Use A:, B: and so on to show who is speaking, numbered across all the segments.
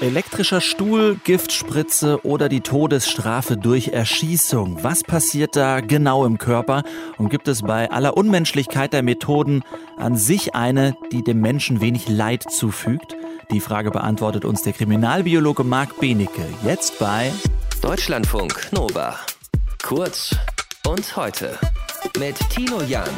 A: Elektrischer Stuhl, Giftspritze oder die Todesstrafe durch Erschießung. Was passiert da genau im Körper? Und gibt es bei aller Unmenschlichkeit der Methoden an sich eine, die dem Menschen wenig Leid zufügt? Die Frage beantwortet uns der Kriminalbiologe Marc Benecke. Jetzt bei
B: Deutschlandfunk Nova. Kurz und heute mit Tino Jan.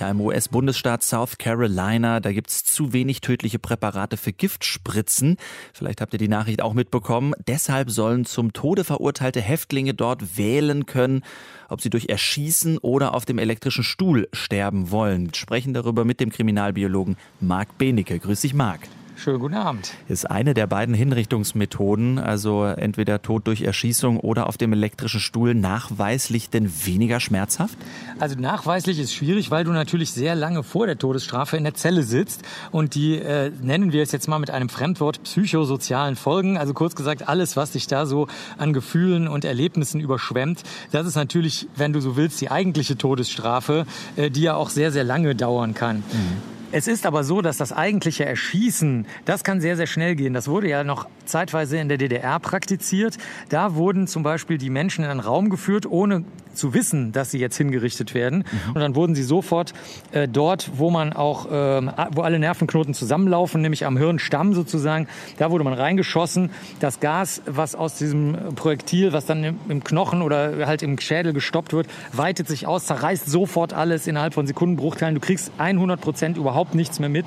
A: Ja, im US-Bundesstaat South Carolina, da gibt's zu wenig tödliche Präparate für Giftspritzen. Vielleicht habt ihr die Nachricht auch mitbekommen. Deshalb sollen zum Tode verurteilte Häftlinge dort wählen können, ob sie durch Erschießen oder auf dem elektrischen Stuhl sterben wollen. Wir sprechen darüber mit dem Kriminalbiologen Marc Benecke. Grüß dich, Marc.
C: Schönen guten Abend.
A: Ist eine der beiden Hinrichtungsmethoden, also entweder Tod durch Erschießung oder auf dem elektrischen Stuhl, nachweislich denn weniger schmerzhaft?
C: Also nachweislich ist schwierig, weil du natürlich sehr lange vor der Todesstrafe in der Zelle sitzt und die äh, nennen wir es jetzt mal mit einem Fremdwort psychosozialen Folgen. Also kurz gesagt, alles, was dich da so an Gefühlen und Erlebnissen überschwemmt, das ist natürlich, wenn du so willst, die eigentliche Todesstrafe, äh, die ja auch sehr, sehr lange dauern kann. Mhm. Es ist aber so, dass das eigentliche Erschießen, das kann sehr, sehr schnell gehen. Das wurde ja noch zeitweise in der DDR praktiziert. Da wurden zum Beispiel die Menschen in einen Raum geführt, ohne zu wissen, dass sie jetzt hingerichtet werden. Mhm. Und dann wurden sie sofort äh, dort, wo man auch, äh, wo alle Nervenknoten zusammenlaufen, nämlich am Hirnstamm sozusagen, da wurde man reingeschossen. Das Gas, was aus diesem Projektil, was dann im, Knochen oder halt im Schädel gestoppt wird, weitet sich aus, zerreißt sofort alles innerhalb von Sekundenbruchteilen. Du kriegst 100 Prozent überhaupt nichts mehr mit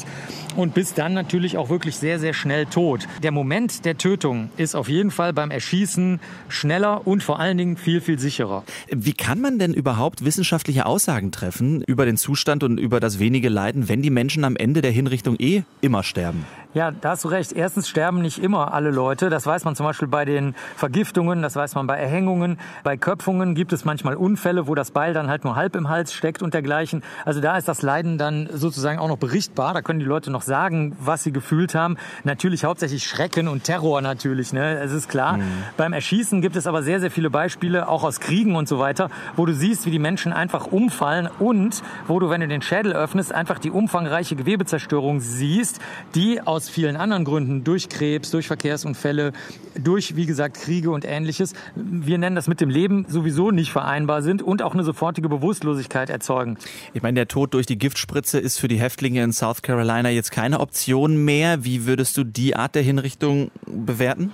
C: und bist dann natürlich auch wirklich sehr, sehr schnell tot. Der Moment der Tötung ist auf jeden Fall beim Erschießen schneller und vor allen Dingen viel, viel sicherer.
A: Wie kann man denn überhaupt wissenschaftliche Aussagen treffen über den Zustand und über das wenige Leiden, wenn die Menschen am Ende der Hinrichtung eh immer sterben?
C: Ja, da hast du recht. Erstens sterben nicht immer alle Leute. Das weiß man zum Beispiel bei den Vergiftungen, das weiß man bei Erhängungen. Bei Köpfungen gibt es manchmal Unfälle, wo das Beil dann halt nur halb im Hals steckt und dergleichen. Also da ist das Leiden dann sozusagen auch noch berichtbar. Da können die Leute noch sagen, was sie gefühlt haben. Natürlich hauptsächlich Schrecken und Terror natürlich, ne? Es ist klar. Mhm. Beim Erschießen gibt es aber sehr, sehr viele Beispiele, auch aus Kriegen und so weiter, wo du siehst, wie die Menschen einfach umfallen und wo du, wenn du den Schädel öffnest, einfach die umfangreiche Gewebezerstörung siehst, die aus aus vielen anderen Gründen, durch Krebs, durch Verkehrsunfälle, durch, wie gesagt, Kriege und ähnliches, wir nennen das mit dem Leben sowieso nicht vereinbar sind und auch eine sofortige Bewusstlosigkeit erzeugen.
A: Ich meine, der Tod durch die Giftspritze ist für die Häftlinge in South Carolina jetzt keine Option mehr. Wie würdest du die Art der Hinrichtung bewerten?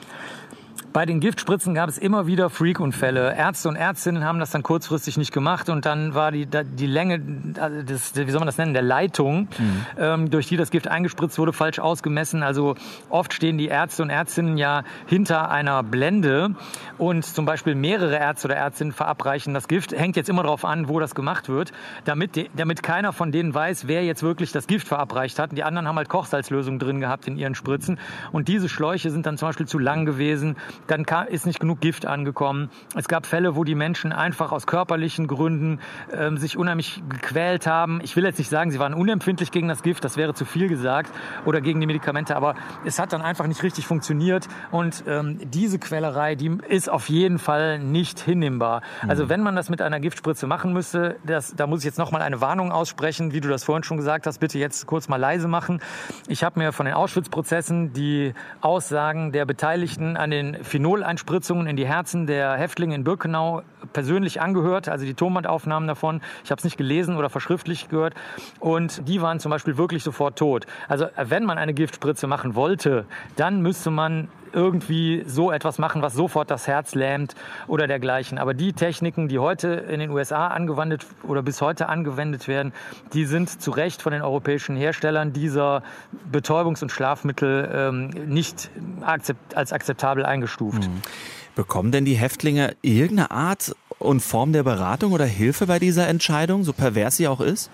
C: Bei den Giftspritzen gab es immer wieder Freakunfälle. Ärzte und Ärztinnen haben das dann kurzfristig nicht gemacht und dann war die, die Länge, des, wie soll man das nennen, der Leitung, mhm. ähm, durch die das Gift eingespritzt wurde, falsch ausgemessen. Also oft stehen die Ärzte und Ärztinnen ja hinter einer Blende und zum Beispiel mehrere Ärzte oder Ärztinnen verabreichen das Gift. Hängt jetzt immer darauf an, wo das gemacht wird, damit, die, damit keiner von denen weiß, wer jetzt wirklich das Gift verabreicht hat. Und die anderen haben halt Kochsalzlösung drin gehabt in ihren Spritzen und diese Schläuche sind dann zum Beispiel zu lang gewesen dann ist nicht genug Gift angekommen. Es gab Fälle, wo die Menschen einfach aus körperlichen Gründen ähm, sich unheimlich gequält haben. Ich will jetzt nicht sagen, sie waren unempfindlich gegen das Gift, das wäre zu viel gesagt, oder gegen die Medikamente, aber es hat dann einfach nicht richtig funktioniert und ähm, diese Quälerei, die ist auf jeden Fall nicht hinnehmbar. Mhm. Also wenn man das mit einer Giftspritze machen müsste, das, da muss ich jetzt nochmal eine Warnung aussprechen, wie du das vorhin schon gesagt hast, bitte jetzt kurz mal leise machen. Ich habe mir von den Auschwitz-Prozessen die Aussagen der Beteiligten an den Phenol-Einspritzungen in die Herzen der Häftlinge in Birkenau persönlich angehört, also die Tonbandaufnahmen davon. Ich habe es nicht gelesen oder verschriftlich gehört. Und die waren zum Beispiel wirklich sofort tot. Also wenn man eine Giftspritze machen wollte, dann müsste man irgendwie so etwas machen, was sofort das Herz lähmt oder dergleichen. Aber die Techniken, die heute in den USA angewendet oder bis heute angewendet werden, die sind zu Recht von den europäischen Herstellern dieser Betäubungs- und Schlafmittel ähm, nicht akzept als akzeptabel eingestuft. Mhm.
A: Bekommen denn die Häftlinge irgendeine Art und Form der Beratung oder Hilfe bei dieser Entscheidung, so pervers sie auch ist?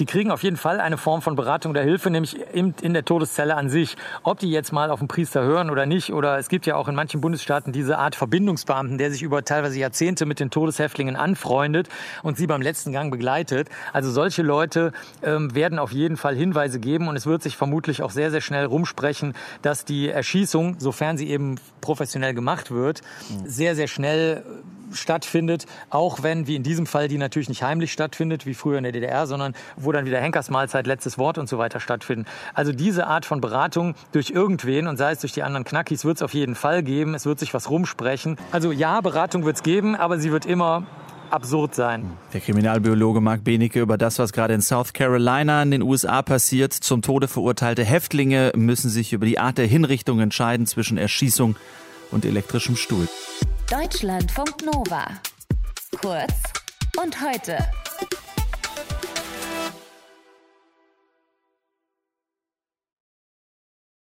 C: Die kriegen auf jeden Fall eine Form von Beratung oder Hilfe, nämlich in, der Todeszelle an sich. Ob die jetzt mal auf den Priester hören oder nicht, oder es gibt ja auch in manchen Bundesstaaten diese Art Verbindungsbeamten, der sich über teilweise Jahrzehnte mit den Todeshäftlingen anfreundet und sie beim letzten Gang begleitet. Also solche Leute ähm, werden auf jeden Fall Hinweise geben und es wird sich vermutlich auch sehr, sehr schnell rumsprechen, dass die Erschießung, sofern sie eben professionell gemacht wird, mhm. sehr, sehr schnell stattfindet, auch wenn, wie in diesem Fall, die natürlich nicht heimlich stattfindet, wie früher in der DDR, sondern wo dann wieder Henkersmahlzeit, letztes Wort und so weiter stattfinden. Also diese Art von Beratung durch irgendwen und sei es durch die anderen Knackis, wird es auf jeden Fall geben. Es wird sich was rumsprechen. Also ja, Beratung wird es geben, aber sie wird immer absurd sein.
A: Der Kriminalbiologe Marc Benecke über das, was gerade in South Carolina in den USA passiert. Zum Tode verurteilte Häftlinge müssen sich über die Art der Hinrichtung entscheiden zwischen Erschießung und elektrischem Stuhl.
D: Deutschlandfunk Nova. Kurz und heute.